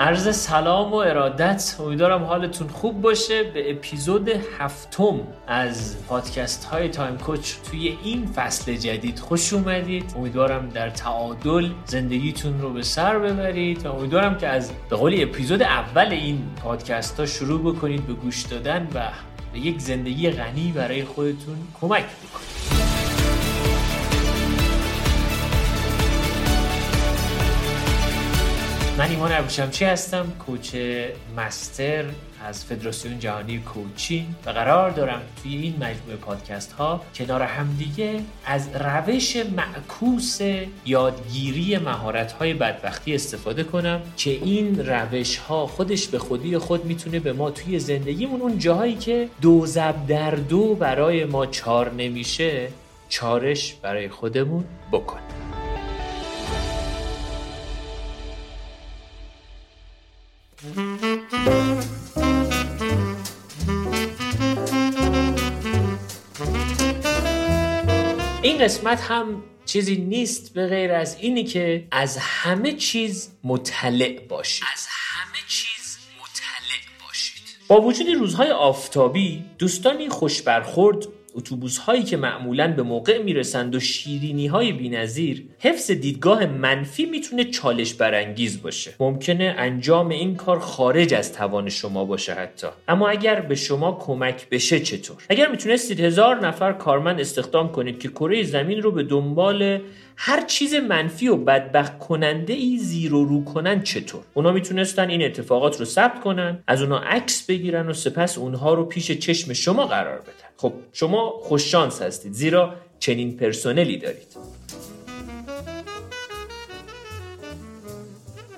عرض سلام و ارادت. امیدوارم حالتون خوب باشه. به اپیزود هفتم از پادکست های تایم کوچ توی این فصل جدید خوش اومدید. امیدوارم در تعادل زندگیتون رو به سر ببرید و امیدوارم که از به قولی اپیزود اول این پادکست ها شروع بکنید به گوش دادن و به یک زندگی غنی برای خودتون کمک بکنید. من ایمان ابوشمچی هستم کوچ مستر از فدراسیون جهانی کوچین و قرار دارم توی این مجموعه پادکست ها کنار همدیگه از روش معکوس یادگیری مهارت های بدبختی استفاده کنم که این روش ها خودش به خودی خود می‌تونه به ما توی زندگیمون اون جاهایی که دو زب در دو برای ما چار نمیشه چارش برای خودمون بکنه. این قسمت هم چیزی نیست به غیر از اینی که از همه چیز مطلع باشید. از همه چیز مطلع باشید. با وجود روزهای آفتابی دوستانی خوش برخورد اتوبوس هایی که معمولا به موقع می‌رسند و شیرینی های بینظیر حفظ دیدگاه منفی می‌تونه چالش برانگیز باشه. ممکنه انجام این کار خارج از توان شما باشه حتی. اما اگر به شما کمک بشه چطور؟ اگر می‌تونستید هزار نفر کارمند استخدام کنید که کره زمین رو به دنبال هر چیز منفی و بدبخت کننده ای زیر و رو کنن چطور؟ اونا می‌تونستن این اتفاقات رو ثبت کنن از اونا عکس بگیرن و سپس اونها رو پیش چشم شما قرار بدن. خب شما خوششانس هستید زیرا چنین پرسنلی دارید.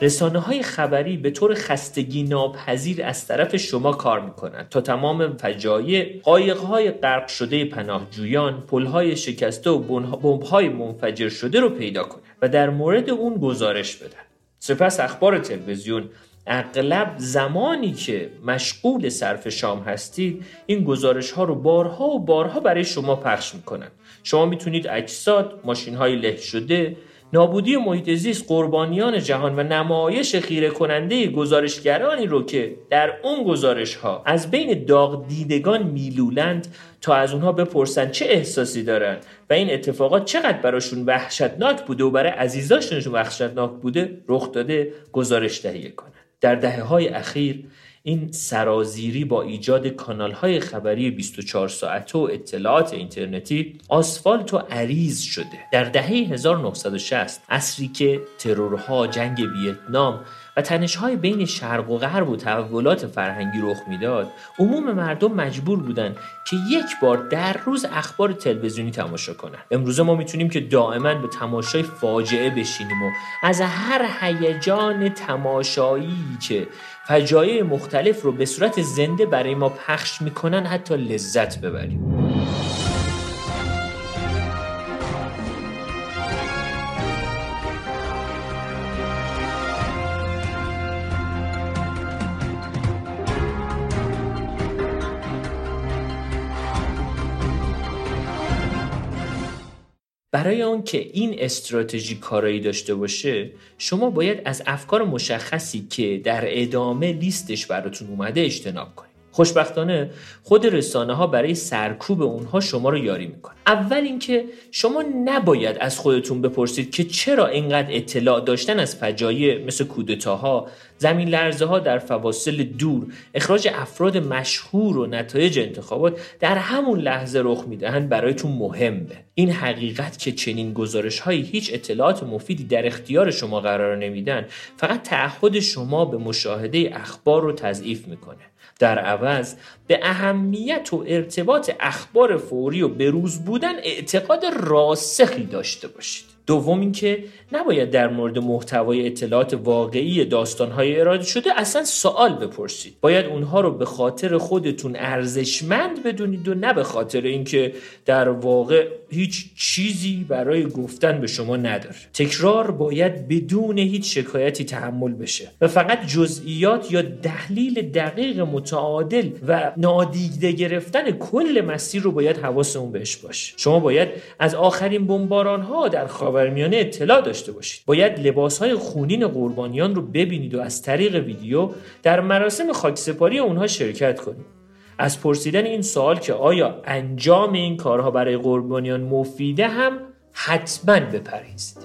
رسانه های خبری به طور خستگی ناپذیر از طرف شما کار می‌کنند تا تمام فجایع قایق های غرق شده پناهجویان پل های شکسته و بمب های منفجر شده رو پیدا کنند و در مورد اون گزارش بدن. سپس اخبار تلویزیون اغلب زمانی که مشغول صرف شام هستید این گزارش ها رو بارها و بارها برای شما پخش می‌کنن. شما می‌تونید اجساد ماشین های له شده نابودی محیط زیست قربانیان جهان و نمایش خیره کننده گزارشگرانی رو که در اون گزارش ها از بین داغ دیدگان میلولند تا از اونها بپرسن چه احساسی دارن و این اتفاقات چقدر براشون وحشتناک بوده و برای عزیزاشونشون وحشتناک بوده رخ داده گزارش تهیه کنن. در دهه های اخیر این سرازیری با ایجاد کانال های خبری 24 ساعته و اطلاعات اینترنتی آسفالت و عریض شده. در دهه 1960 اصری که ترورها جنگ ویتنام و تنشهای بین شرق و غرب و تحولات فرهنگی رخ می‌داد عموم مردم مجبور بودند که یک بار در روز اخبار تلویزیونی تماشا کنند. امروزه ما می‌تونیم که دائما به تماشای فاجعه بشینیم و از هر هیجان تماشایی که فجایع مختلف رو به صورت زنده برای ما پخش می‌کنن حتی لذت ببریم. برای آن که این استراتژی کارایی داشته باشه شما باید از افکار مشخصی که در ادامه لیستش براتون اومده اجتناب کنید. خوشبختانه خود رسانه ها برای سرکوب اونها شما رو یاری می‌کنه اول اینکه شما نباید از خودتون بپرسید که چرا اینقدر اطلاع داشتن از فجایع مثل کودتاها زمین لرزه ها در فواصل دور اخراج افراد مشهور و نتایج انتخابات در همون لحظه رخ می‌دهند برایتون مهمه. این حقیقت که چنین گزارش هایی هیچ اطلاعات مفیدی در اختیار شما قرار نمیدن فقط تعهد شما به مشاهده اخبار رو تضعیف می‌کنه. در عوض به اهمیت و ارتباط اخبار فوری و بروز بودن اعتقاد راسخی داشته باشید. دوم اینکه نباید در مورد محتوای اطلاعات واقعی داستانهای اراده شده اصلا سوال بپرسید. باید اونها رو به خاطر خودتون ارزشمند بدونید و نه به خاطر اینکه در واقع هیچ چیزی برای گفتن به شما نداره. تکرار باید بدون هیچ شکایتی تحمل بشه و فقط جزئیات یا تحلیل دقیق متعادل و نادیده گرفتن کل مسیر رو باید حواسمون بهش باشه. شما باید از آخرین بمباران ها در خواب خاورمیانه اطلاع داشته باشید. باید لباس های خونین قربانیان رو ببینید و از طریق ویدیو در مراسم خاکسپاری اونها شرکت کنید. از پرسیدن این سوال که آیا انجام این کارها برای قربانیان مفیده هم حتما بپرهیزید.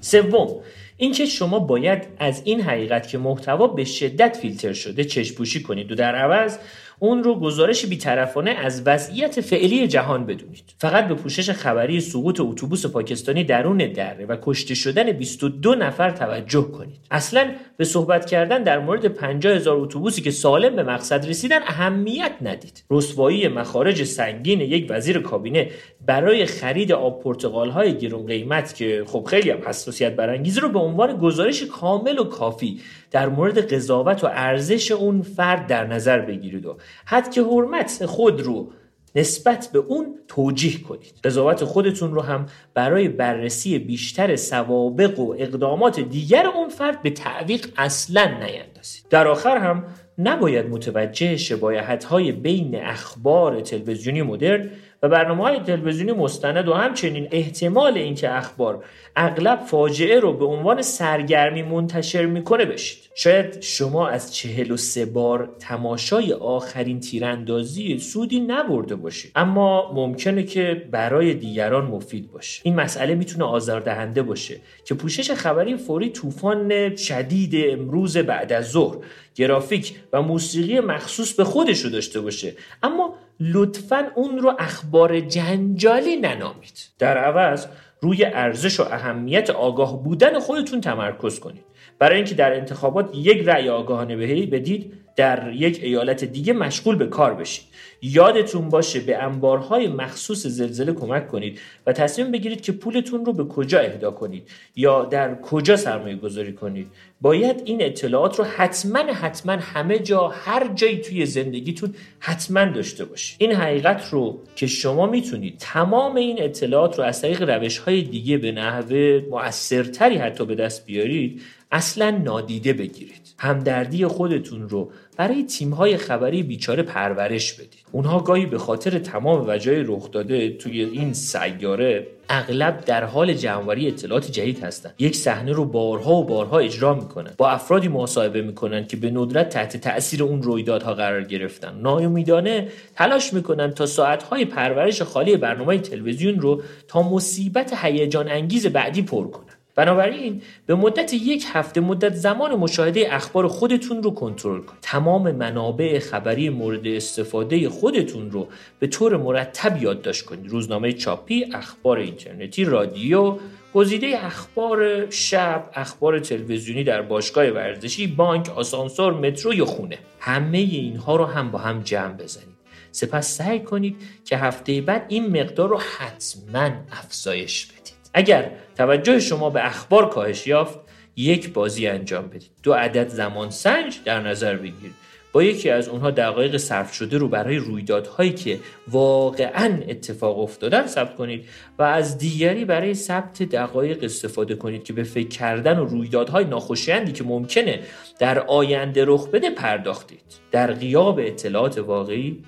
سوم اینکه شما باید از این حقیقت که محتوا به شدت فیلتر شده چشپوشی کنید و در عوض اون رو گزارش بیطرفانه از وضعیت فعلی جهان بدونید. فقط به پوشش خبری سقوط اتوبوس پاکستانی درون دره و کشته شدن 22 نفر توجه کنید. اصلا به صحبت کردن در مورد 50 هزار اتوبوسی که سالم به مقصد رسیدن اهمیت ندید. رسوایی مخارج سنگین یک وزیر کابینه برای خرید آب پرتقال های گرون قیمت که خب خیلی هم حساسیت برانگیز رو به عنوان گزارش کامل و کافی در مورد قضاوت و ارزش اون فرد در نظر بگیرید و حد که حرمت خود رو نسبت به اون توجیه کنید. قضاوت خودتون رو هم برای بررسی بیشتر سوابق و اقدامات دیگر اون فرد به تعویق اصلا نیندازید. در آخر هم نباید متوجه شبایت های بین اخبار تلویزیونی مدرن و برنامه های تلویزیونی مستند و همچنین احتمال اینکه اخبار اغلب فاجعه رو به عنوان سرگرمی منتشر می‌کنه بشید. شاید شما از چهل و سه بار تماشای آخرین تیراندازی سودی نبرده باشید. اما ممکنه که برای دیگران مفید باشه. این مسئله می‌تونه آزاردهنده باشه که پوشش خبری فوری طوفان شدید امروز بعد از ظهر گرافیک و موسیقی مخصوص به خودش رو داشته باشه. اما لطفا اون رو اخبار جنجالی ننامید. در عوض روی ارزش و اهمیت آگاه بودن خودتون تمرکز کنید. برای اینکه در انتخابات یک رأی آگاهانه بدید در یک ایالت دیگه مشغول به کار بشید. یادتون باشه به انبارهای مخصوص زلزله کمک کنید و تصمیم بگیرید که پولتون رو به کجا اهدا کنید یا در کجا سرمایه گذاری کنید. باید این اطلاعات رو حتما حتما همه جا هر جایی توی زندگیتون حتما داشته باشید. این حقیقت رو که شما می‌تونید تمام این اطلاعات رو از طریق روش های دیگه به نحوه مؤثرتری حتی به دست بیارید اصلا نادیده بگیرید. همدردی خودتون رو برای تیم‌های خبری بیچاره پرورش بدید. اونها گاهی به خاطر تمام وجای رخ داده توی این سیاره اغلب در حال جمعوری اطلاعات جدید هستند یک صحنه رو بارها و بارها اجرا می‌کنن. با افرادی مصاحبه می‌کنن که به ندرت تحت تاثیر اون رویدادها قرار گرفتن. ناامیدانه تلاش می‌کنن تا ساعتهای پرورش خالی برنامه تلویزیون رو تا مصیبت هیجان انگیز بعدی پر کنن. بنابراین به مدت یک هفته مدت زمان مشاهده اخبار خودتون رو کنترل کنید. تمام منابع خبری مورد استفاده خودتون رو به طور مرتب یادداشت کنید. روزنامه چاپی اخبار اینترنتی رادیو گزیده اخبار شب اخبار تلویزیونی در باشگاه ورزشی بانک آسانسور مترو یا خونه. همه اینها رو هم با هم جمع بزنید. سپس سعی کنید که هفته بعد این مقدار رو حتما افزایش بدید. اگر توجه شما به اخبار کاهش یافت یک بازی انجام بدید. دو عدد زمان سنج در نظر بگیرید. با یکی از اونها دقایق صرف شده رو برای رویدادهایی که واقعا اتفاق افتادن ثبت کنید و از دیگری برای ثبت دقایق استفاده کنید که به فکر کردن و رویدادهای ناخوشایندی که ممکنه در آینده رخ بده پرداختید. در غیاب اطلاعات واقعی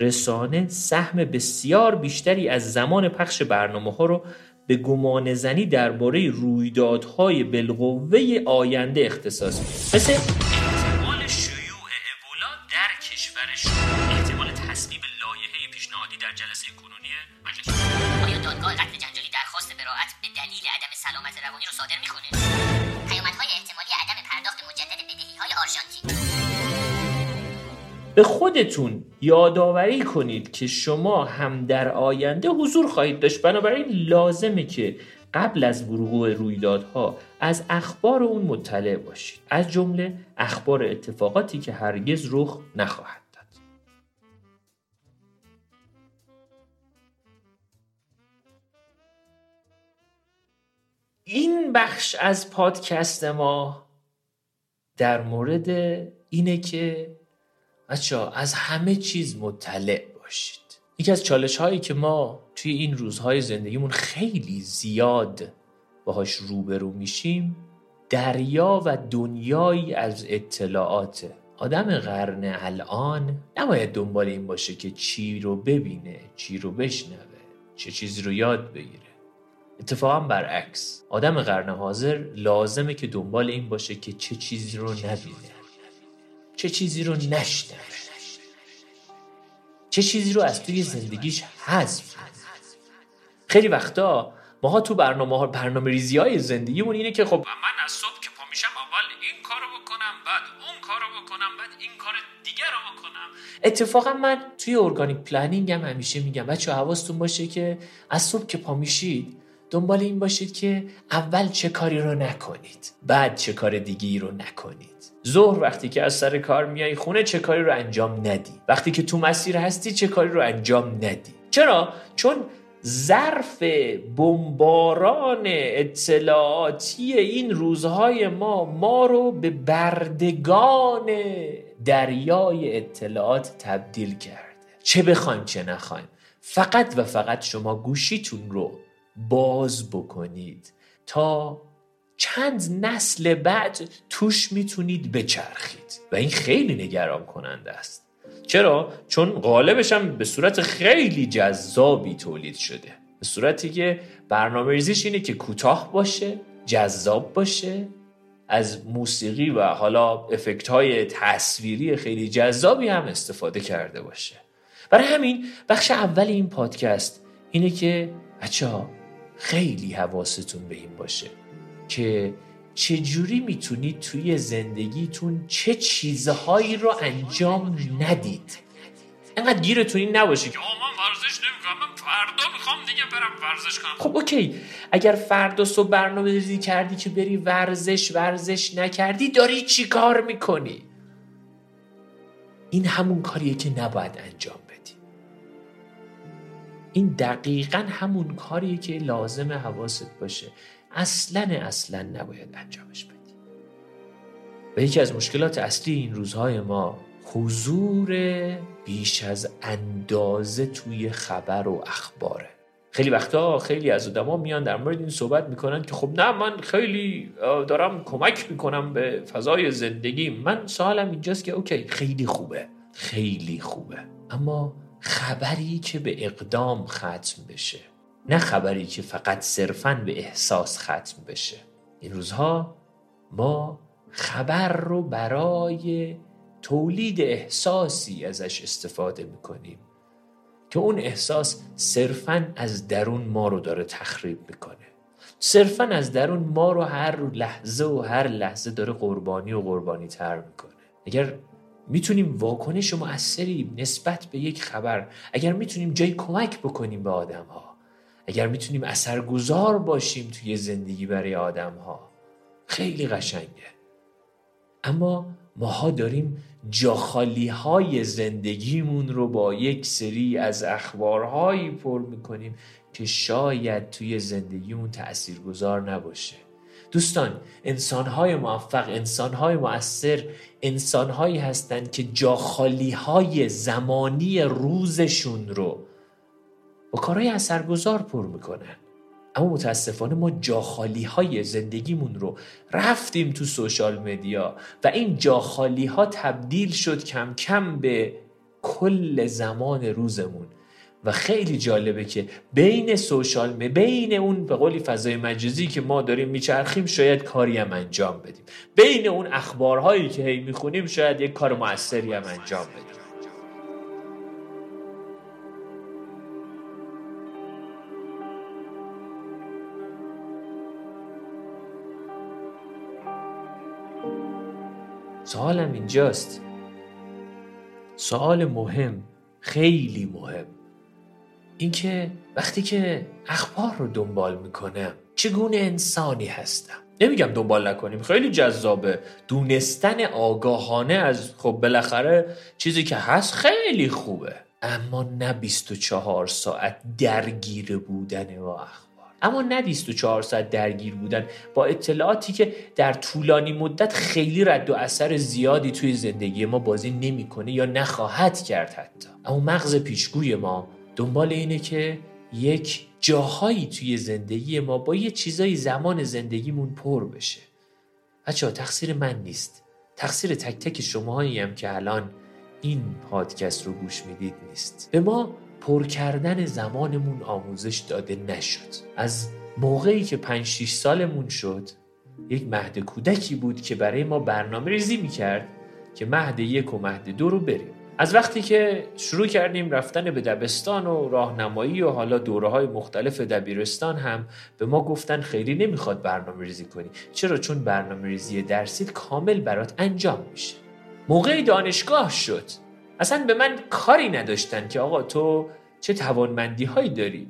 رسانه سهم بسیار بیشتری از زمان پخش برنامه ها رو به گمان زنی درباره رویدادهای بالقوه آینده اختصاص میده مثل احتمال شیوع ابولا در کشور شما. احتمال تصویب لایحه پیشنهادی در جلسه کنونی مجلس آیا دادگاه قتل جنجالی درخواست براعت به دلیل عدم سلامت روانی رو صادر می‌کنه؟ به خودتون یادآوری کنید که شما هم در آینده حضور خواهید داشت. بنابراین لازمه که قبل از وقوع رویدادها از اخبار اون مطلع باشید. از جمله اخبار اتفاقاتی که هرگز رخ نخواهد داد. این بخش از پادکست ما در مورد اینه که بچه از همه چیز مطلع باشید. یکی از چالش هایی که ما توی این روزهای زندگیمون خیلی زیاد باهاش روبرو میشیم دریا و دنیایی از اطلاعاته آدم قرن الان نباید دنبال این باشه که چی رو ببینه چی رو بشنوه چه چیزی رو یاد بگیره. اتفاقا برعکس. آدم قرن حاضر لازمه که دنبال این باشه که چه چیزی رو نبینه. چه چیزی رو نشنوه چه چیزی رو از توی زندگیش حذف خیلی وقتا ماها تو برنامه برنامه ریزی های زندگیمون اینه که خب من از صبح که پا میشم اول این کارو بکنم بعد اون کارو بکنم بعد این کار دیگر رو بکنم. اتفاقا من توی organic planning هم همیشه میگم بچه حواستون باشه که از صبح که پا میشید دنبال این باشید که اول چه کاری رو نکنید بعد چه کار دیگه‌ای رو نکنید. ظهر وقتی که از سر کار میای خونه چه کاری رو انجام ندی. وقتی که تو مسیر هستی چه کاری رو انجام ندی. چرا؟ چون ظرف بمباران اطلاعاتی این روزهای ما ما رو به بردگان دریای اطلاعات تبدیل کرده. چه بخوایم چه نخوایم. فقط و فقط شما گوشیتون رو باز بکنید تا چند نسل بعد توش می‌تونید بچرخید. و این خیلی نگران کننده است. چرا؟ چون قالبش هم به صورت خیلی جذابی تولید شده. به صورتی که برنامه ریزیش اینه که کوتاه باشه جذاب باشه از موسیقی و حالا افکت های تصویری خیلی جذابی هم استفاده کرده باشه. برای همین بخش اول این پادکست اینه که بچه خیلی حواستون به این باشه. که چجوری می‌تونید توی زندگیتون چه چیزهایی رو انجام ندید؟ انقدر گیرتون این نباشه که من ورزش نمی‌کنم من فردا می‌خوام دیگه برم ورزش کنم. خب اوکی. اگر فردا صبح برنامه ریزی کردی که بری ورزش ورزش نکردی داری چی کار می‌کنی؟ این همون کاریه که نباید انجام بدی. این دقیقا همون کاریه که لازم حواست باشه. اصلا اصلا نباید انجامش بدی. و یکی از مشکلات اصلی این روزهای ما حضور بیش از اندازه توی خبر و اخباره. خیلی وقتا خیلی از آدما میان در مورد این صحبت می‌کنن که خب نه من خیلی دارم کمک می‌کنم به فضای زندگی. من سوالم اینجاست که اوکی خیلی خوبه خیلی خوبه. اما خبری که به اقدام ختم بشه نه خبری که فقط صرفا به احساس ختم بشه. این روزها ما خبر رو برای تولید احساسی ازش استفاده می‌کنیم که اون احساس صرفا از درون ما رو داره تخریب می‌کنه. صرفا از درون ما رو هر لحظه و هر لحظه داره قربانی و قربانی تر می‌کنه. اگر می‌تونیم واکنش موثری نسبت به یک خبر اگر می‌تونیم جای کمک بکنیم به آدم ها اگر می‌تونیم اثرگذار باشیم توی زندگی برای آدم ها خیلی قشنگه. اما ماها داریم جاخالی های زندگیمون رو با یک سری از اخبارهایی پر می‌کنیم که شاید توی زندگیمون تأثیرگذار نباشه. دوستان انسانهای موفق انسانهای مؤثر انسانهایی هستند که جاخالی های زمانی روزشون رو کارهای اثرگذار پر می‌کنن اما متاسفانه ما جاخالی های زندگیمون رو رفتیم تو سوشال مدیا و این جاخالی ها تبدیل شد کم کم به کل زمان روزمون. و خیلی جالبه که بین سوشال می بین اون به قولی فضای مجازی که ما داریم میچرخیم شاید کاری هم انجام بدیم. بین اون اخبارهایی که هی می‌خونیم شاید یک کار موثری هم انجام بدیم. سوالم اینجاست. سوال مهم خیلی مهم. اینکه وقتی که اخبار رو دنبال می‌کنم چگونه انسانی هستم؟ نمیگم دنبال نکنیم خیلی جذابه. دونستن آگاهانه از خب بالاخره چیزی که هست خیلی خوبه. اما نه 24 ساعت درگیر بودن با اخبار اما نه 24 ساعت درگیر بودن. با اطلاعاتی که در طولانی مدت خیلی رد و اثر زیادی توی زندگی ما بازی نمی‌کنه یا نخواهد کرد حتی. اما مغز پیشگوی ما دنبال اینه که یک جاهایی توی زندگی ما با یه چیزایی زمان زندگیمون پر بشه. بچه تقصیر من نیست. تقصیر تک تک شماهایی هم که الان این پادکست رو گوش می‌دید نیست. به ما پر کردن زمانمون آموزش داده نشد. از موقعی که 5 6 سالمون شد یک مهد کودکی بود که برای ما برنامه ریزی می‌کرد که مهد یک و مهد دو رو بریم. از وقتی که شروع کردیم رفتن به دبستان و راهنمایی و حالا دوره های مختلف دبیرستان هم به ما گفتن خیلی نمی‌خواد برنامه ریزی کنی. چرا؟ چون برنامه ریزی درسی کامل برات انجام میشه. موقع دانشگاه شد. اصلا به من کاری نداشتن که آقا تو چه توانمندی هایی داری؟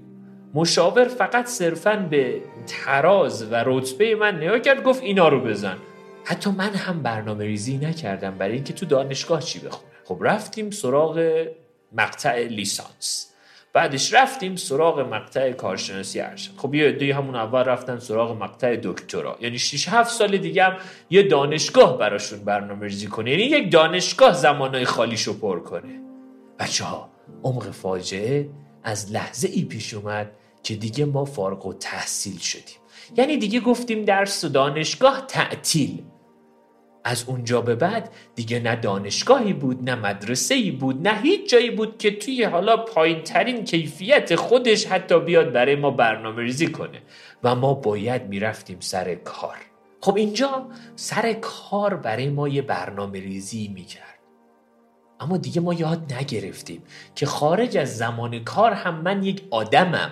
مشاور فقط صرفا به تراز و رتبه من نگاه کرد گفت اینا رو بزن. حتی من هم برنامه ریزی نکردم برای اینکه تو دانشگاه چی بخونم. خب رفتیم سراغ مقطع لیسانس. بعدش رفتیم سراغ مقطع کارشناسی ارشد. خب یه عده همون اول رفتن سراغ مقطع دکترا. یعنی 6 7 سال دیگه هم یه دانشگاه براشون برنامه ریزی کنه. یعنی یک دانشگاه زمانای خالیشو پر کنه. بچه ها عمق فاجعه از لحظه ای پیش اومد که دیگه ما فارغ و تحصیل شدیم. یعنی دیگه گفتیم درس و دانشگاه تعطیل. از اونجا به بعد دیگه نه دانشگاهی بود نه مدرسه ای بود نه هیچ جایی بود که توی حالا پایین ترین کیفیت خودش حتی بیاد برای ما برنامه ریزی کنه. و ما باید می‌رفتیم سر کار. خب اینجا سر کار برای ما یه برنامه ریزی می‌کرد. اما دیگه ما یاد نگرفتیم که خارج از زمان کار هم من یک آدمم.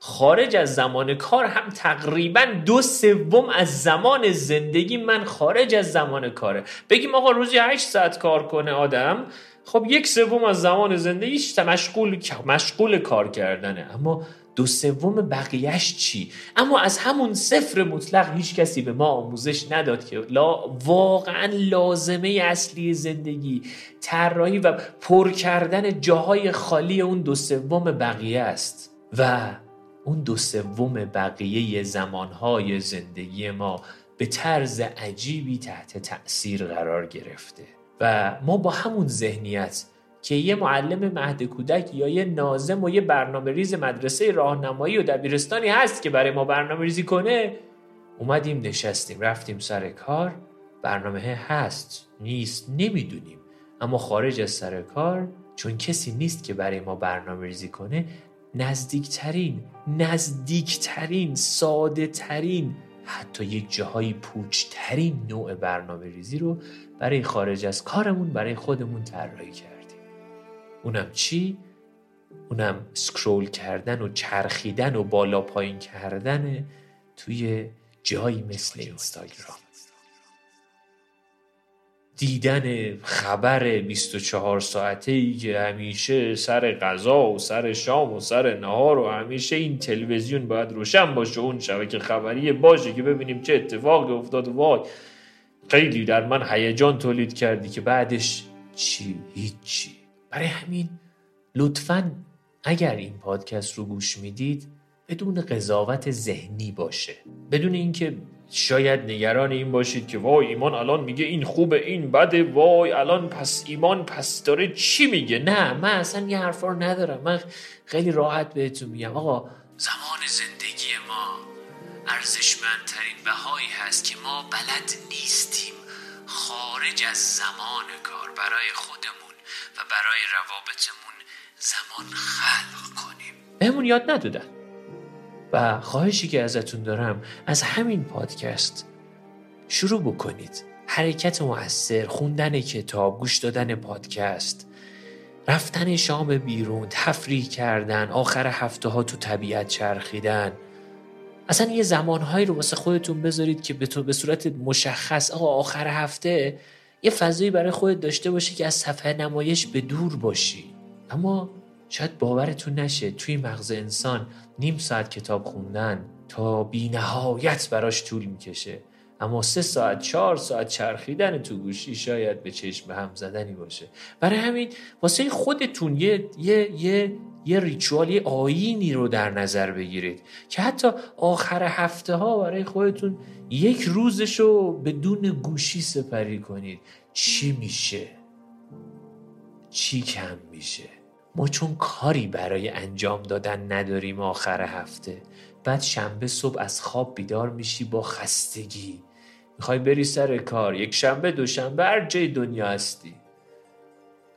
خارج از زمان کار هم تقریبا دو سوم از زمان زندگی من خارج از زمان کاره. بگیم آقا روزی 8 ساعت کار کنه آدم خب یک سوم از زمان زندگیش مشغول مشغول کار کردنه. اما دو سوم بقیهش چی؟ اما از همون صفر مطلق هیچ کسی به ما آموزش نداد که لا واقعا لازمه اصلی زندگی طراحی و پر کردن جاهای خالی اون دو سوم بقیه است. و اون دو سوم بقیه زمانهای زندگی ما به طرز عجیبی تحت تأثیر قرار گرفته و ما با همون ذهنیت که یه معلم مهد کودک یا یه نازم و یه برنامه ریز مدرسه راهنمایی و دبیرستانی هست که برای ما برنامه ریزی کنه اومدیم نشستیم رفتیم سر کار. برنامه هست نیست نمی‌دونیم. اما خارج از سر کار چون کسی نیست که برای ما برنامه ریزی کنه نزدیکترین نزدیکترین ساده ترین حتی یک جاهای پوچترین نوع برنامه ریزی رو برای خارج از کارمون برای خودمون طراحی کردیم اونم چی؟ اونم سکرول کردن و چرخیدن و بالا پایین کردن توی جایی مثل اینستاگرام دیدن خبر 24 ساعته ای که همیشه سر غذا و سر شام و سر نهار و همیشه این تلویزیون باید روشن باشه اون شبکه خبری باشه که ببینیم چه اتفاقی افتاد. وای خیلی در من هیجان تولید کردی که بعدش چی؟ هیچی. برای همین لطفا اگر این پادکست رو گوش می‌دید بدون قضاوت ذهنی باشه. بدون اینکه شاید نگران این باشید که وای ایمان الان میگه این خوبه این بده وای الان پس ایمان پس داره چی میگه؟ نه من اصلا یه حرفا رو ندارم. من خیلی راحت بهتون میگم. آقا زمان زندگی ما ارزشمندترین بهایی هست که ما بلد نیستیم. خارج از زمان کار برای خودمون و برای روابطمون زمان خلق کنیم. بهمون یاد ندادن. و خواهشی که ازتون دارم از همین پادکست. شروع بکنید. حرکت مؤثر خوندن کتاب گوش دادن پادکست. رفتن شام بیرون تفریح کردن آخر هفته ها تو طبیعت چرخیدن. اصلا یه زمانهایی رو واسه خودتون بذارید که به تو به صورت مشخص آقا آخر هفته یه فضایی برای خودت داشته باشی که از صفحه نمایش به دور باشی. اما شاید باورتون نشه توی مغز انسان نیم ساعت کتاب خوندن تا بی نهایت براش طول می‌کشه. اما سه ساعت چهار ساعت چرخیدن تو گوشی شاید به چشم هم زدنی باشه. برای همین واسه خودتون یه یه یه یه ریچوال یه آینی رو در نظر بگیرید که حتی آخر هفته ها برای خودتون یک روزش رو بدون گوشی سپری کنید. چی میشه؟ چی کم میشه؟ ما چون کاری برای انجام دادن نداریم آخر هفته. بعد شنبه صبح از خواب بیدار میشی با خستگی. می‌خوای بری سر کار. یک شنبه دوشنبه هر جای دنیا هستی.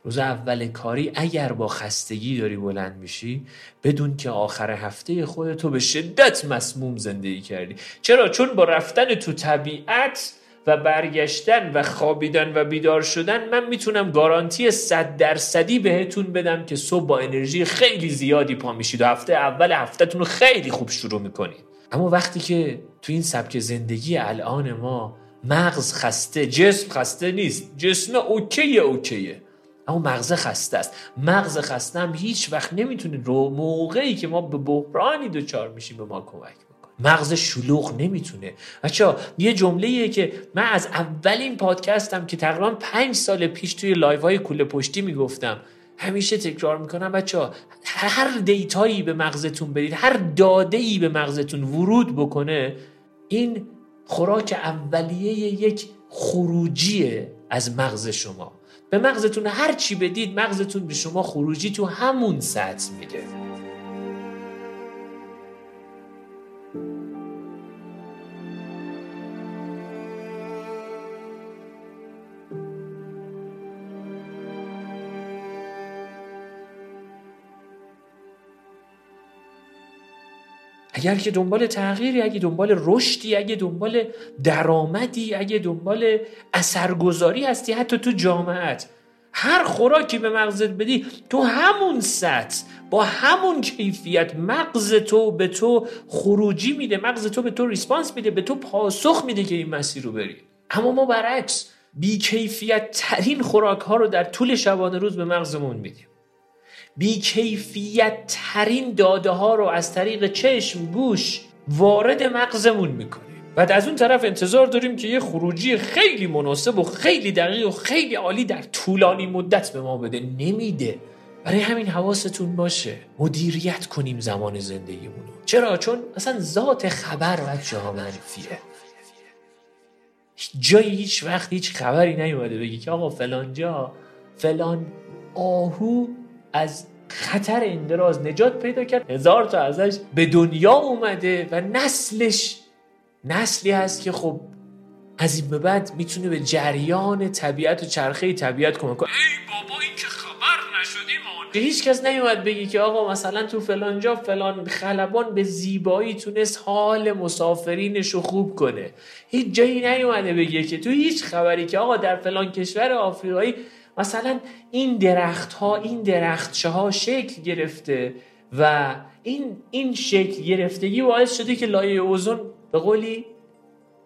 روز اول کاری اگر با خستگی داری بلند میشی بدون که آخر هفته خودتو به شدت مسموم زندگی کردی. چرا؟ چون با رفتن تو طبیعت و برگشتن و خوابیدن و بیدار شدن من می‌تونم گارانتی صد درصدی بهتون بدم که صبح با انرژی خیلی زیادی پا میشید و هفته اول هفتهتون رو خیلی خوب شروع می‌کنید. اما وقتی که تو این سبک زندگی الان ما مغز خسته جسم خسته نیست جسم اوکیه اوکیه. اما مغز خسته است. مغز خسته هم هیچ وقت نمی‌تونه رو موقعی که ما به بحرانی دچار میشیم به ما کمک مغز شلوغ نمی‌تونه. بچه یه جمله که من از اولین پادکستم که تقریبا پنج سال پیش توی live های کوله پشتی می‌گفتم. همیشه تکرار می‌کنم بچه هر data یی به مغزتون بدید هر داده ای به مغزتون ورود بکنه این خوراک اولیه یک خروجیه از مغز شما. به مغزتون هر چی بدید مغزتون به شما خروجی تو همون سطح میده. اگر که دنبال تغییری اگه دنبال رشدی اگه دنبال درآمدی اگه دنبال اثرگذاری هستی حتی تو جامعت هر خوراکی به مغزت بدی تو همون سطح با همون کیفیت مغز تو به تو خروجی میده مغز تو به تو ریسپانس میده به تو پاسخ میده که این مسیر رو بری. اما ما برعکس بیکیفیت ترین خوراک ها رو در طول شبانه روز به مغزمون میدیم. بیکیفیت ترین داده ها رو از طریق چشم گوش وارد مغزمون می‌کنیم. بعد از اون طرف انتظار داریم که یه خروجی خیلی مناسب و خیلی دقیق و خیلی عالی در طولانی مدت به ما بده. نمیده. برای همین حواستون باشه. مدیریت کنیم زمان زندگیمونو چرا؟ چون اصلا ذات خبر و ها منفیه. جایی هیچ وقت هیچ خبری نیومده بگی که آقا فلان جا فلان آهو از خطر اندراز نجات پیدا کرد. هزار تا ازش به دنیا اومده و نسلش نسلی هست که خب از این به بعد می‌تونه به جریان طبیعت و چرخه طبیعت کمک کنه. ای بابا این که خبر نشدیم که هیچ کس نیومد بگی که آقا مثلا تو فلان جا فلان خلبان به زیبایی تونست حال مسافرینش رو خوب کنه. هیچ جایی نیومده بگه که تو هیچ خبری که آقا در فلان کشور آفریقایی مثلا این درخت ها این درختچه ها شکل گرفته و این این شکل گرفتگی باعث شده که لایه اوزون به قولی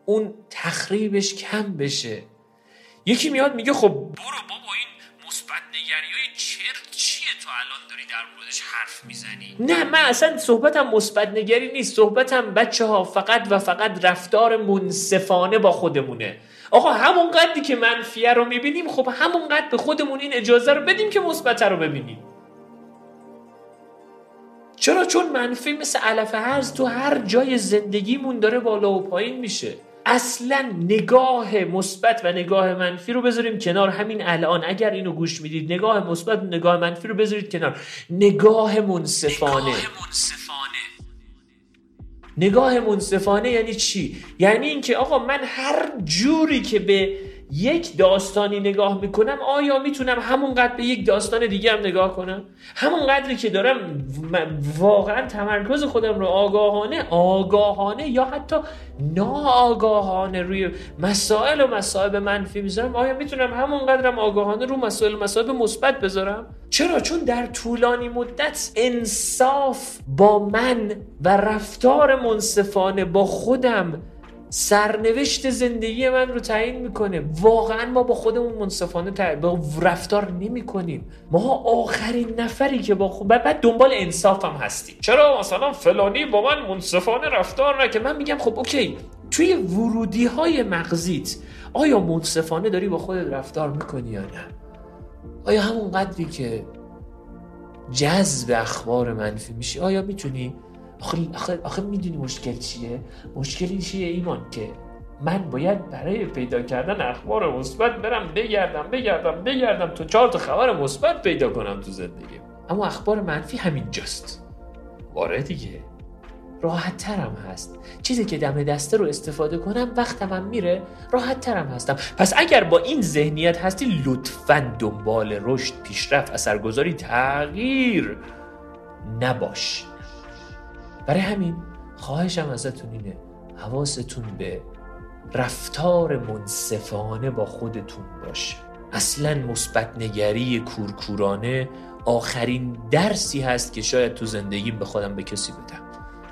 اون تخریبش کم بشه. یکی میاد میگه خب برو بابا این مثبت نگری چرت چیه؟ تو الان داری در موردش حرف می‌زنی. نه من اصلا صحبتم مثبت نگری نیست. صحبتم بچه ها فقط و فقط رفتار منصفانه با خودمونه. آقا همون قدری که منفیه رو می‌بینیم خب همون قد به خودمون این اجازه رو بدیم که مثبت رو ببینیم. چرا؟ چون منفی مثل علف هرز تو هر جای زندگیمون داره بالا و پایین میشه. اصلا نگاه مثبت و نگاه منفی رو بذاریم کنار. همین الان اگر اینو گوش می‌دید نگاه مثبت و نگاه منفی رو بذارید کنار. نگاه منصفانه نگاه منصفانه نگاه منصفانه یعنی چی؟ یعنی اینکه آقا من هر جوری که به یک داستانی نگاه می‌کنم آیا می‌تونم همونقدر به یک داستان دیگه هم نگاه کنم؟ همون قدری که دارم واقعا تمرکز خودم رو آگاهانه آگاهانه یا حتی ناآگاهانه روی مسائل و مسائل منفی می‌ذارم آیا می‌تونم همون قدرم آگاهانه رو مسائل و مسائل مثبت بذارم؟ چرا؟ چون در طولانی مدت انصاف با من و رفتار منصفانه با خودم سرنوشت زندگی من رو تعیین می‌کنه. واقعا ما با خودمون منصفانه با رفتار نمی کنیم ما آخرین نفری که با خود بعد دنبال انصاف هم هستیم. چرا مثلا فلانی با من منصفانه رفتار نکه من میگم خب اوکی توی ورودی های مغزیت آیا منصفانه داری با خودت رفتار می‌کنی یا نه؟ آیا همون قدری که جذب اخبار منفی میشی؟ آیا می‌تونی آخه, آخه, آخه می‌دونی مشکل چیه؟ مشکلی چیه ایمان که من باید برای پیدا کردن اخبار مثبت برم بگردم بگردم بگردم تو چهار تا خبر مثبت پیدا کنم تو زندگی اما اخبار منفی همینجاست واره دیگه. راحت ترم هست. چیزی که دم دسته رو استفاده کنم وقتم هم میره راحت ترم هستم. پس اگر با این ذهنیت هستی لطفا دنبال رشد پیشرفت اثرگذاری تغییر نباش. برای همین خواهشم ازتون اینه حواستون به رفتار منصفانه با خودتون باشه. اصلا مثبت نگری کورکورانه آخرین درسی هست که شاید تو زندگیم به خودم به کسی بدم.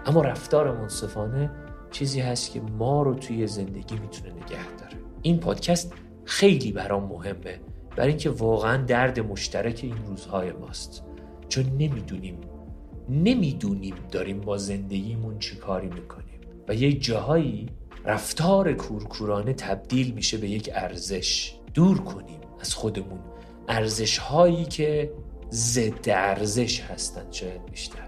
اما رفتار منصفانه چیزی هست که ما رو توی زندگی می‌تونه نگه داره. این پادکست خیلی برام مهمه برای اینکه واقعا درد مشترک این روزهای ماست. چون نمی‌دونیم نمی‌دونیم داریم با زندگیمون چی کاری می‌کنیم. و یه جاهایی رفتار کورکورانه تبدیل میشه به یک ارزش. دور کنیم از خودمون. ارزش هایی که ضد ارزش هستند شاید بیشتر.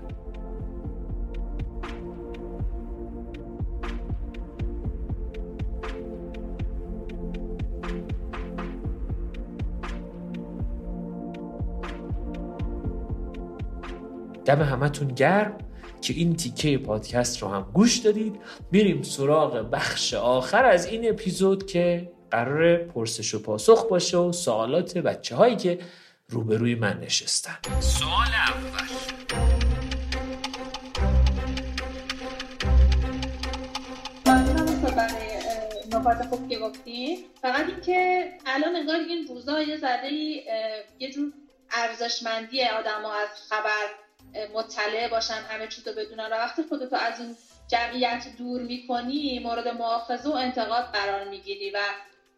دم همتون گرم که این تیکه پادکست رو هم گوش دادید. میریم سراغ بخش آخر از این اپیزود که قرار پرسش و پاسخ باشه و سوالات بچه هایی که روبروی من نشستن. سوال اول. برای نکات خوب که گفتی. فقط اینکه الان انگار این روزا یه ذره یه جور ارزشمندی آدم از خبر مطلع باشن همه چیز رو بدونن. و وقتی خودتو از این جمعیت دور می‌کنی مورد مؤاخذه و انتقاد قرار می‌گیری. و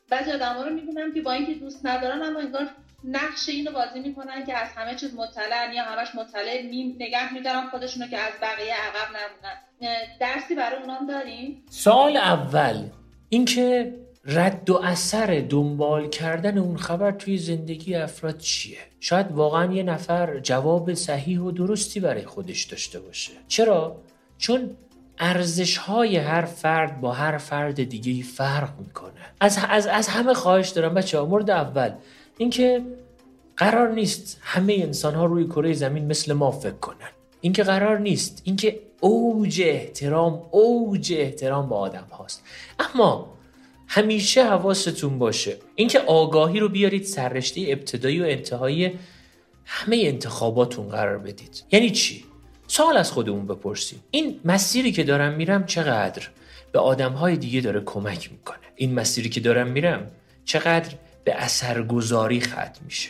بعضی آدم رو می‌بینم که با اینکه دوست ندارن اما انگار نقش اینو بازی می‌کنن که از همه چیز مطلع یا همش مطلع می نگه میدارن خودشونو که از بقیه عقب نمونن. درسی برای اونام داریم؟ سال اول اینکه رد و اثر دنبال کردن اون خبر توی زندگی افراد چیه؟ شاید واقعا یه نفر جواب صحیح و درستی برای خودش داشته باشه. چرا؟ چون ارزش های هر فرد با هر فرد دیگه فرق می‌کنه. از, از, از همه خواهش دارم بچه ها مورد اول اینکه قرار نیست همه انسان ها روی کره زمین مثل ما فکر کنن. اینکه قرار نیست اینکه اوج احترام اوج احترام به آدم هاست. اما همیشه حواستون باشه. اینکه آگاهی رو بیارید سررشته ابتدایی و انتهایی همه انتخاباتون قرار بدید. یعنی چی؟ سوال از خودمون بپرسیم. این مسیری که دارم میرم چقدر به آدمهای دیگه داره کمک می‌کنه؟ این مسیری که دارم میرم چقدر به اثرگذاری ختم میشه؟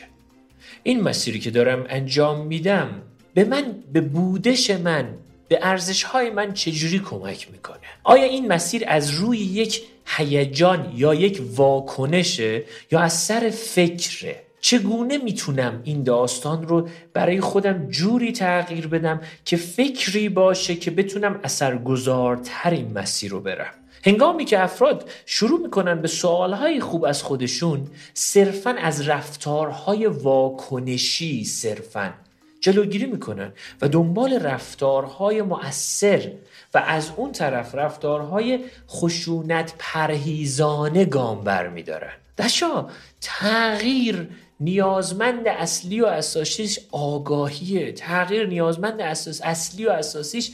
این مسیری که دارم انجام میدم به من به بودش من به ارزش های من چجوری کمک می‌کنه؟ آیا این مسیر از روی یک هیجان یا یک واکنشه یا از سر فکره. چگونه می‌تونم این داستان رو برای خودم جوری تغییر بدم که فکری باشه که بتونم اثرگذارتر این مسیر رو برم؟ هنگامی که افراد شروع می‌کنن به سوالهای خوب از خودشون صرفا از رفتارهای واکنشی صرفا جلوگیری می‌کنن و دنبال رفتارهای مؤثر و از اون طرف رفتارهای خشونت پرهیزانه گام برمیدارن دشا تغییر نیازمند اصلی و اساسیش آگاهیه. تغییر نیازمند اساس اصلی و اساسیش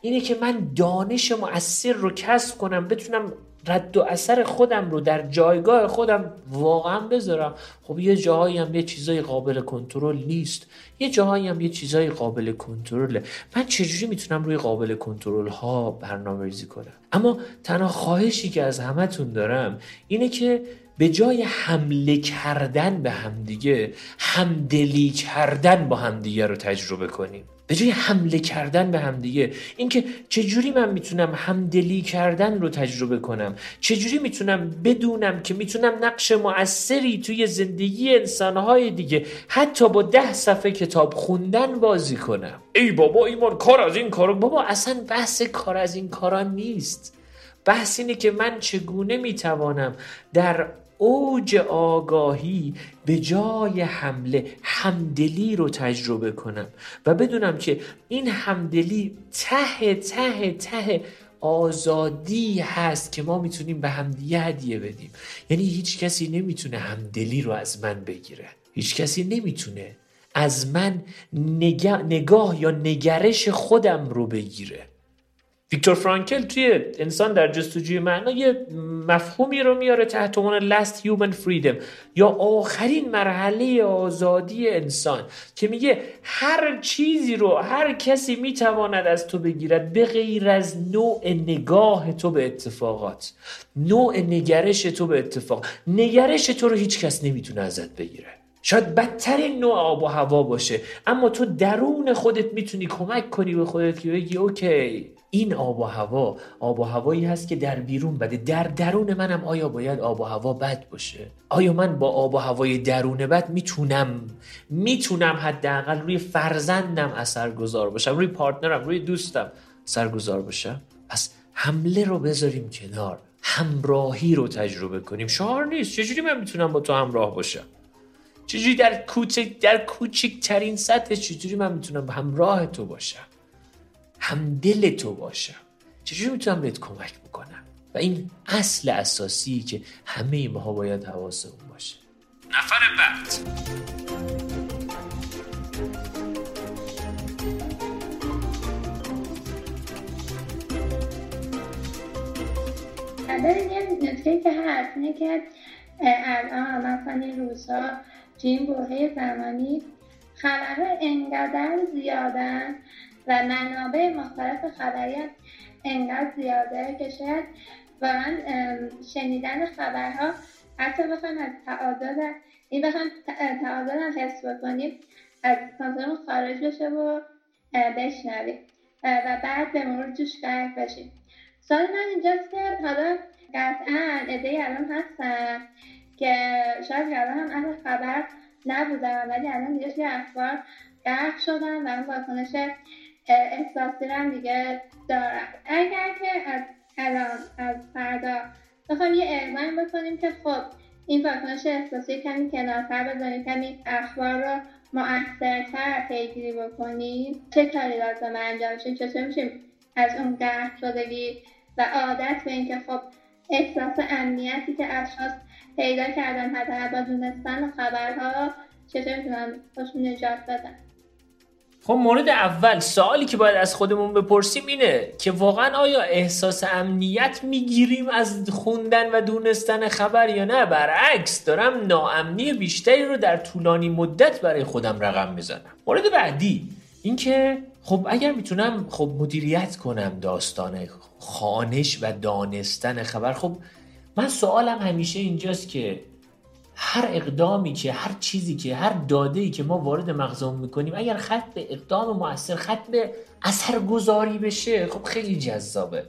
اینه که من دانش مؤثر رو کسب کنم بتونم رد و اثر خودم رو در جایگاه خودم واقعا بذارم. خب یه جاهایی هم یه چیزای قابل کنترل نیست. یه جاهایی هم یه چیزای قابل کنترله. من چجوری می‌تونم روی قابل کنترل ها برنامه ریزی کنم؟ اما تنها خواهشی که از همتون دارم اینه که به جای حمله کردن به همدیگه همدلی کردن با همدیگه رو تجربه کنیم. به جای حمله کردن به همدیگه اینکه چجوری من می‌تونم همدلی کردن رو تجربه کنم؟ چجوری می‌تونم بدونم که می‌تونم نقش مؤثری توی زندگی انسانهای دیگه حتی با ده صفحه کتاب خوندن بازی کنم؟ ای بابا ایمان کار از این کارا بابا اصلا بحث کار از این کارا نیست. بحث اینه که من چگونه می‌توانم در اوج آگاهی به جای حمله همدلی رو تجربه کنم و بدونم که این همدلی ته ته ته آزادی هست که ما می‌تونیم به همدیگه هدیه بدیم. یعنی هیچ کسی نمی‌تونه همدلی رو از من بگیره. هیچ کسی نمی‌تونه از من نگاه یا نگرش خودم رو بگیره. ویکتور فرانکل توی انسان در جستجوی معنا یه مفهومی رو میاره تحت عنوان last human freedom یا آخرین مرحله آزادی انسان که میگه هر چیزی رو هر کسی می‌تواند از تو بگیرد به غیر از نوع نگاه تو به اتفاقات نوع نگرش تو به اتفاق نگرش تو رو هیچ کس نمی‌تونه ازت بگیره. شاید بدترین نوع آب و هوا باشه اما تو درون خودت می‌تونی کمک کنی به خودت که بگی okay. این آب و هوا آب و هوایی هست که در بیرون بده. در درون منم آیا باید آب و هوا بد باشه؟ آیا من با آب و هوای درون بد می‌تونم؟ می‌تونم حداقل روی فرزندم اثرگذار باشم روی partner م روی دوستم اثرگذار باشم؟ پس حمله رو بذاریم کنار. همراهی رو تجربه کنیم. شعار نیست. چجوری من می‌تونم با تو همراه باشم؟ چجوری در کوچک در کوچکترین سطح چجوری من می‌تونم همراه تو باشم؟ همدل تو باشم چجوری می‌تونم بهت کمک بکنم؟ و این اصل اساسی که همه ماها باید حواسمون باشه. نفر بعد. یه نکته که هست اینه که الان مثلا این روزها تو این بوهه زمانی خبرها انقدر زیادن و منابع مختلف خبری انقدر زیاده که شاید واقعا شنیدن خبرها حتی بخوایم از تعادل این بخوایم تعادل هم حس بکنیم از کنترل خارج بشه و بشنویم. و بعد به مرور جوش غرق بشیم. سال من اینجاست که حالا قطعا ایده الان هستن که شاید الان هم اهل خبر نبودن ولی الان دیگه اخبار غرق شدن و اون واکنش احساسی هم دیگه دارم. اگر که از الان از فردا بخوام یه اعلام بکنیم که خب این واکنش احساسی کمی کنارتر بذاریم کمی اخبار رو مؤثرتر پیگیری بکنیم. چه کاری لازم انجام شیم چطور میشیم از اون قهر شدگی و عادت به اینکه خب احساس امنیتی که اشخاص پیدا کردن حتی با دونستن خبرها چطور می‌تونن خوشون نجات بدن خب مورد اول سوالی که باید از خودمون بپرسیم اینه که واقعا آیا احساس امنیت می‌گیریم از خوندن و دونستن خبر یا نه؟ برعکس دارم ناامنی بیشتری رو در طولانی مدت برای خودم رقم می‌زنم. مورد بعدی اینکه خب اگر می‌تونم خب مدیریت کنم داستان خانش و دانستن خبر خب من سوالم همیشه اینجاست که هر اقدامی که هر چیزی که هر داده ای که ما وارد مغزمون می‌کنیم اگر به اقدام موثر ختم به اثرگذاری بشه خب خیلی جذابه.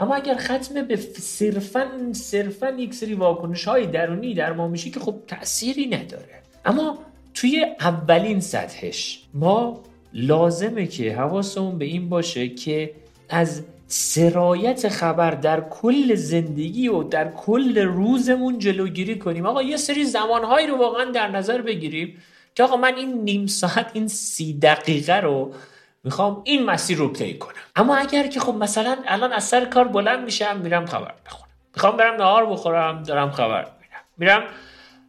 اما اگر ختم به صرفا صرفا یک سری واکنش های درونی در ما میشه که خب تأثیری نداره. اما توی اولین سطحش ما لازمه که حواسمون به این باشه که از سرایت خبر در کل زندگی و در کل روزمون جلوگیری کنیم. آقا یه سری زمانهایی رو واقعا در نظر بگیریم که آقا من این نیم ساعت این سی دقیقه رو می‌خوام این مسیر رو طی کنم. اما اگر که خب مثلا الان از سر کار بلند میشم میرم خبر بخونم می‌خوام برم نهار بخورم دارم خبر می‌بینم میرم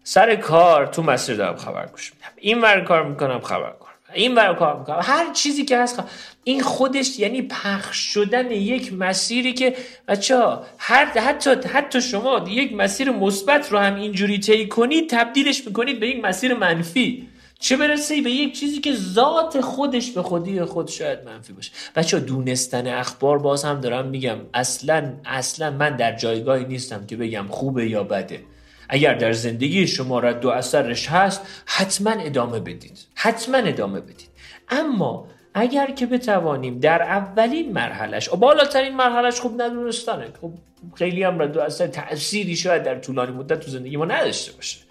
سر کار تو مسیر دارم خبر گوش میدم. این ور کار می‌کنم خبر این برای کار می‌کنم. هر چیزی که هست این خودش یعنی پخش شدن یک مسیری که بچه هر حتی حتی شما یک مسیر مثبت رو هم اینجوری طی کنید تبدیلش می‌کنید به یک مسیر منفی. چه برسه به یک چیزی که ذات خودش به خودی خود شاید منفی باشه. بچه دونستن اخبار باز هم دارم میگم. اصلا اصلا من در جایگاهی نیستم که بگم خوبه یا بده. اگر در زندگی شما رد و اثرش هست حتما ادامه بدید. حتما ادامه بدید. اما اگر که بتوانیم در اولین مرحلش و بالاترین مرحلش خوب ندونستانه خب خیلی هم رد و اثر تأثیری شاید در طولانی مدت تو زندگی ما نداشته باشه.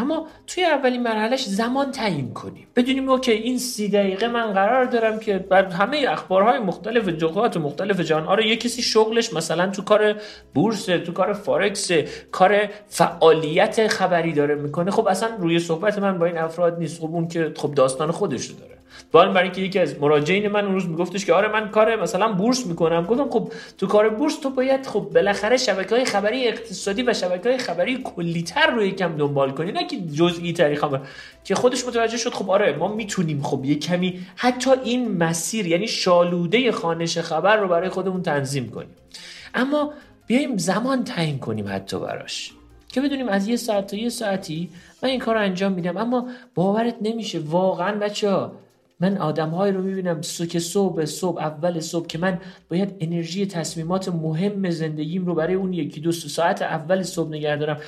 اما توی اولین مرحلهش زمان تعیین کنیم. بدونیم که این سی دقیقه من قرار دارم که بر همه اخبارهای مختلف جغات مختلف جهان آره یه کسی شغلش مثلا تو کار بورس تو کار فارکس کار فعالیت خبری داره می‌کنه. خب اصلا روی صحبت من با این افراد نیست. خب اون که خب داستان خودش رو داره. بال برای اینکه یکی از مراجعین من اون روز میگفتش که آره من کار مثلا بورس می‌کنم. گفتم خب تو کار بورس تو باید خب بالاخره شبکه های خبری اقتصادی و شبکه های خبری کلیتر رو یکم دنبال کنی نه که جزئی تری خبر. که خودش متوجه شد خب آره ما می‌تونیم خب یه کمی حتی این مسیر یعنی شالوده خانش خبر رو برای خودمون تنظیم کنیم. اما بیایم زمان تعیین کنیم حتی براش. که بدونیم از یه ساعت تا یه ساعتی من این کار رو انجام میدم اما باورت نمیشه واقعا بچه ها من آدمهایی رو می‌بینم که صبح صبح اول صبح که من باید انرژی تصمیمات مهم زندگیم رو برای اون یکی دو ساعت اول صبح نگه دارم.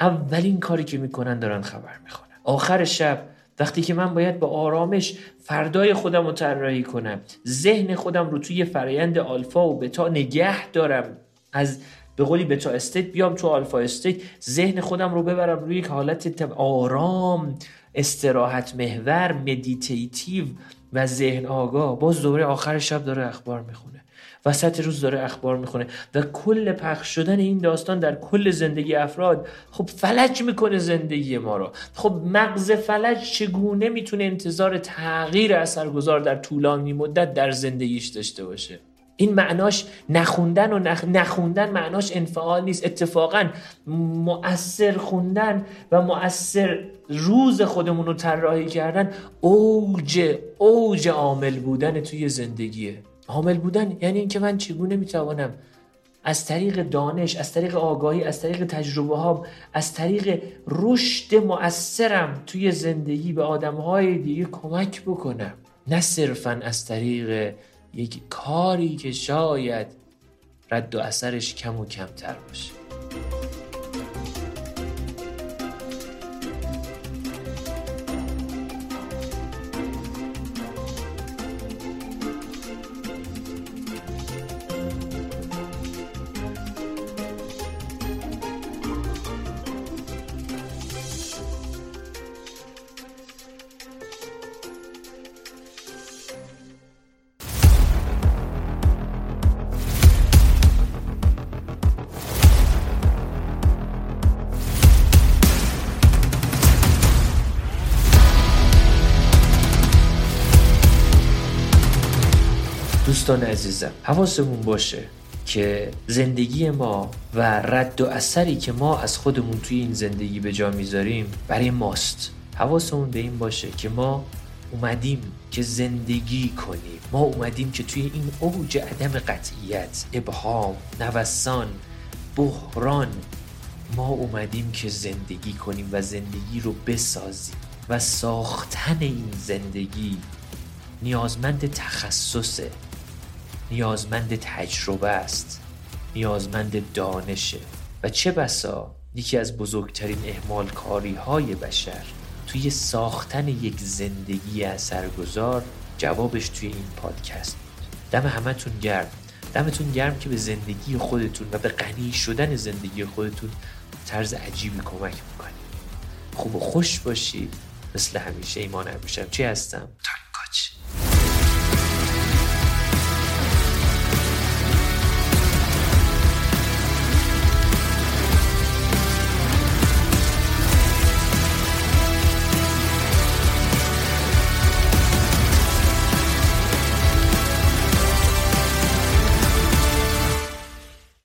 اولین کاری که می‌کنن دارن خبر می‌خونن آخر شب وقتی که من باید با آرامش فردای خودم رو طراحی کنم ذهن خودم رو توی فرایند آلفا و بتا نگه دارم از به قولی beta state بیام تو alpha state ذهن خودم رو ببرم روی یک حالت آرام. استراحت محور meditative و ذهن آگاه. باز داره آخر شب داره اخبار می‌خونه. وسط روز داره اخبار می‌خونه. و کل پخش شدن این داستان در کل زندگی افراد خب فلج می‌کنه زندگی ما رو. خب مغز فلج چگونه می‌تونه انتظار تغییر اثرگذار در طولانی مدت در زندگیش داشته باشه؟ این معناش نخوندن و نخ... نخوندن معناش انفعال نیست. اتفاقا مؤثر خوندن و مؤثر روز خودمون رو طراحی کردن اوج اوج عامل بودن توی زندگیه. عامل بودن یعنی اینکه من چگونه می‌توانم از طریق دانش از طریق آگاهی از طریق تجربه ها از طریق رشد مؤثرم توی زندگی به آدم های دیگه کمک بکنم. نه صرفا از طریق یک کاری که شاید رد و اثرش کم و کمتر باشه. دوستان عزیزم حواسمون باشه که زندگی ما و رد و اثری که ما از خودمون توی این زندگی به جا می‌ذاریم برای ماست. حواسمون به این باشه که ما اومدیم که زندگی کنیم. ما اومدیم که توی این اوج عدم قطعیت ابهام نوسان بحران ما اومدیم که زندگی کنیم و زندگی رو بسازیم. و ساختن این زندگی نیازمند تخصصه. نیازمند تجربه است نیازمند دانشه. و چه بسا یکی از بزرگترین احمال کاری های بشر توی ساختن یک زندگی اثرگذار جوابش توی این پادکست بود. دم همتون گرم. دمتون گرم که به زندگی خودتون و به غنی شدن زندگی خودتون طرز عجیبی کمک می‌کنید. خوب و خوش باشید. مثل همیشه ایمان ابریشم چی هستم؟